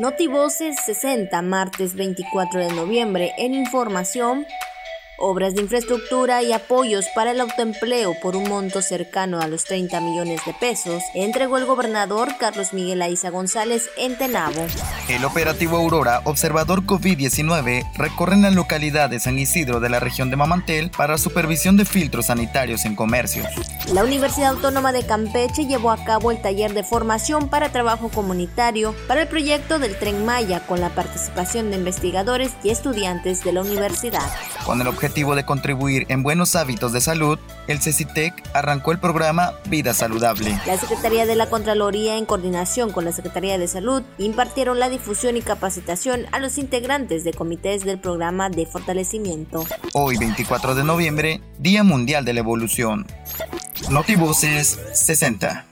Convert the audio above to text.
Notivoces 60, martes 24 de noviembre. En información, obras de infraestructura y apoyos para el autoempleo por un monto cercano a los 30 millones de pesos, entregó el gobernador Carlos Miguel Aiza González en Tenabo. El operativo Aurora, observador COVID-19, recorre en la localidad de San Isidro de la región de Mamantel para supervisión de filtros sanitarios en comercios. La Universidad Autónoma de Campeche llevó a cabo el taller de formación para trabajo comunitario para el proyecto del Tren Maya con la participación de investigadores y estudiantes de la universidad. Con el objetivo de contribuir en buenos hábitos de salud, el CECITEC arrancó el programa Vida Saludable. La Secretaría de la Contraloría, en coordinación con la Secretaría de Salud, impartieron la difusión y capacitación a los integrantes de comités del programa de fortalecimiento. Hoy, 24 de noviembre, Día Mundial de la Evolución. Notivoces 60.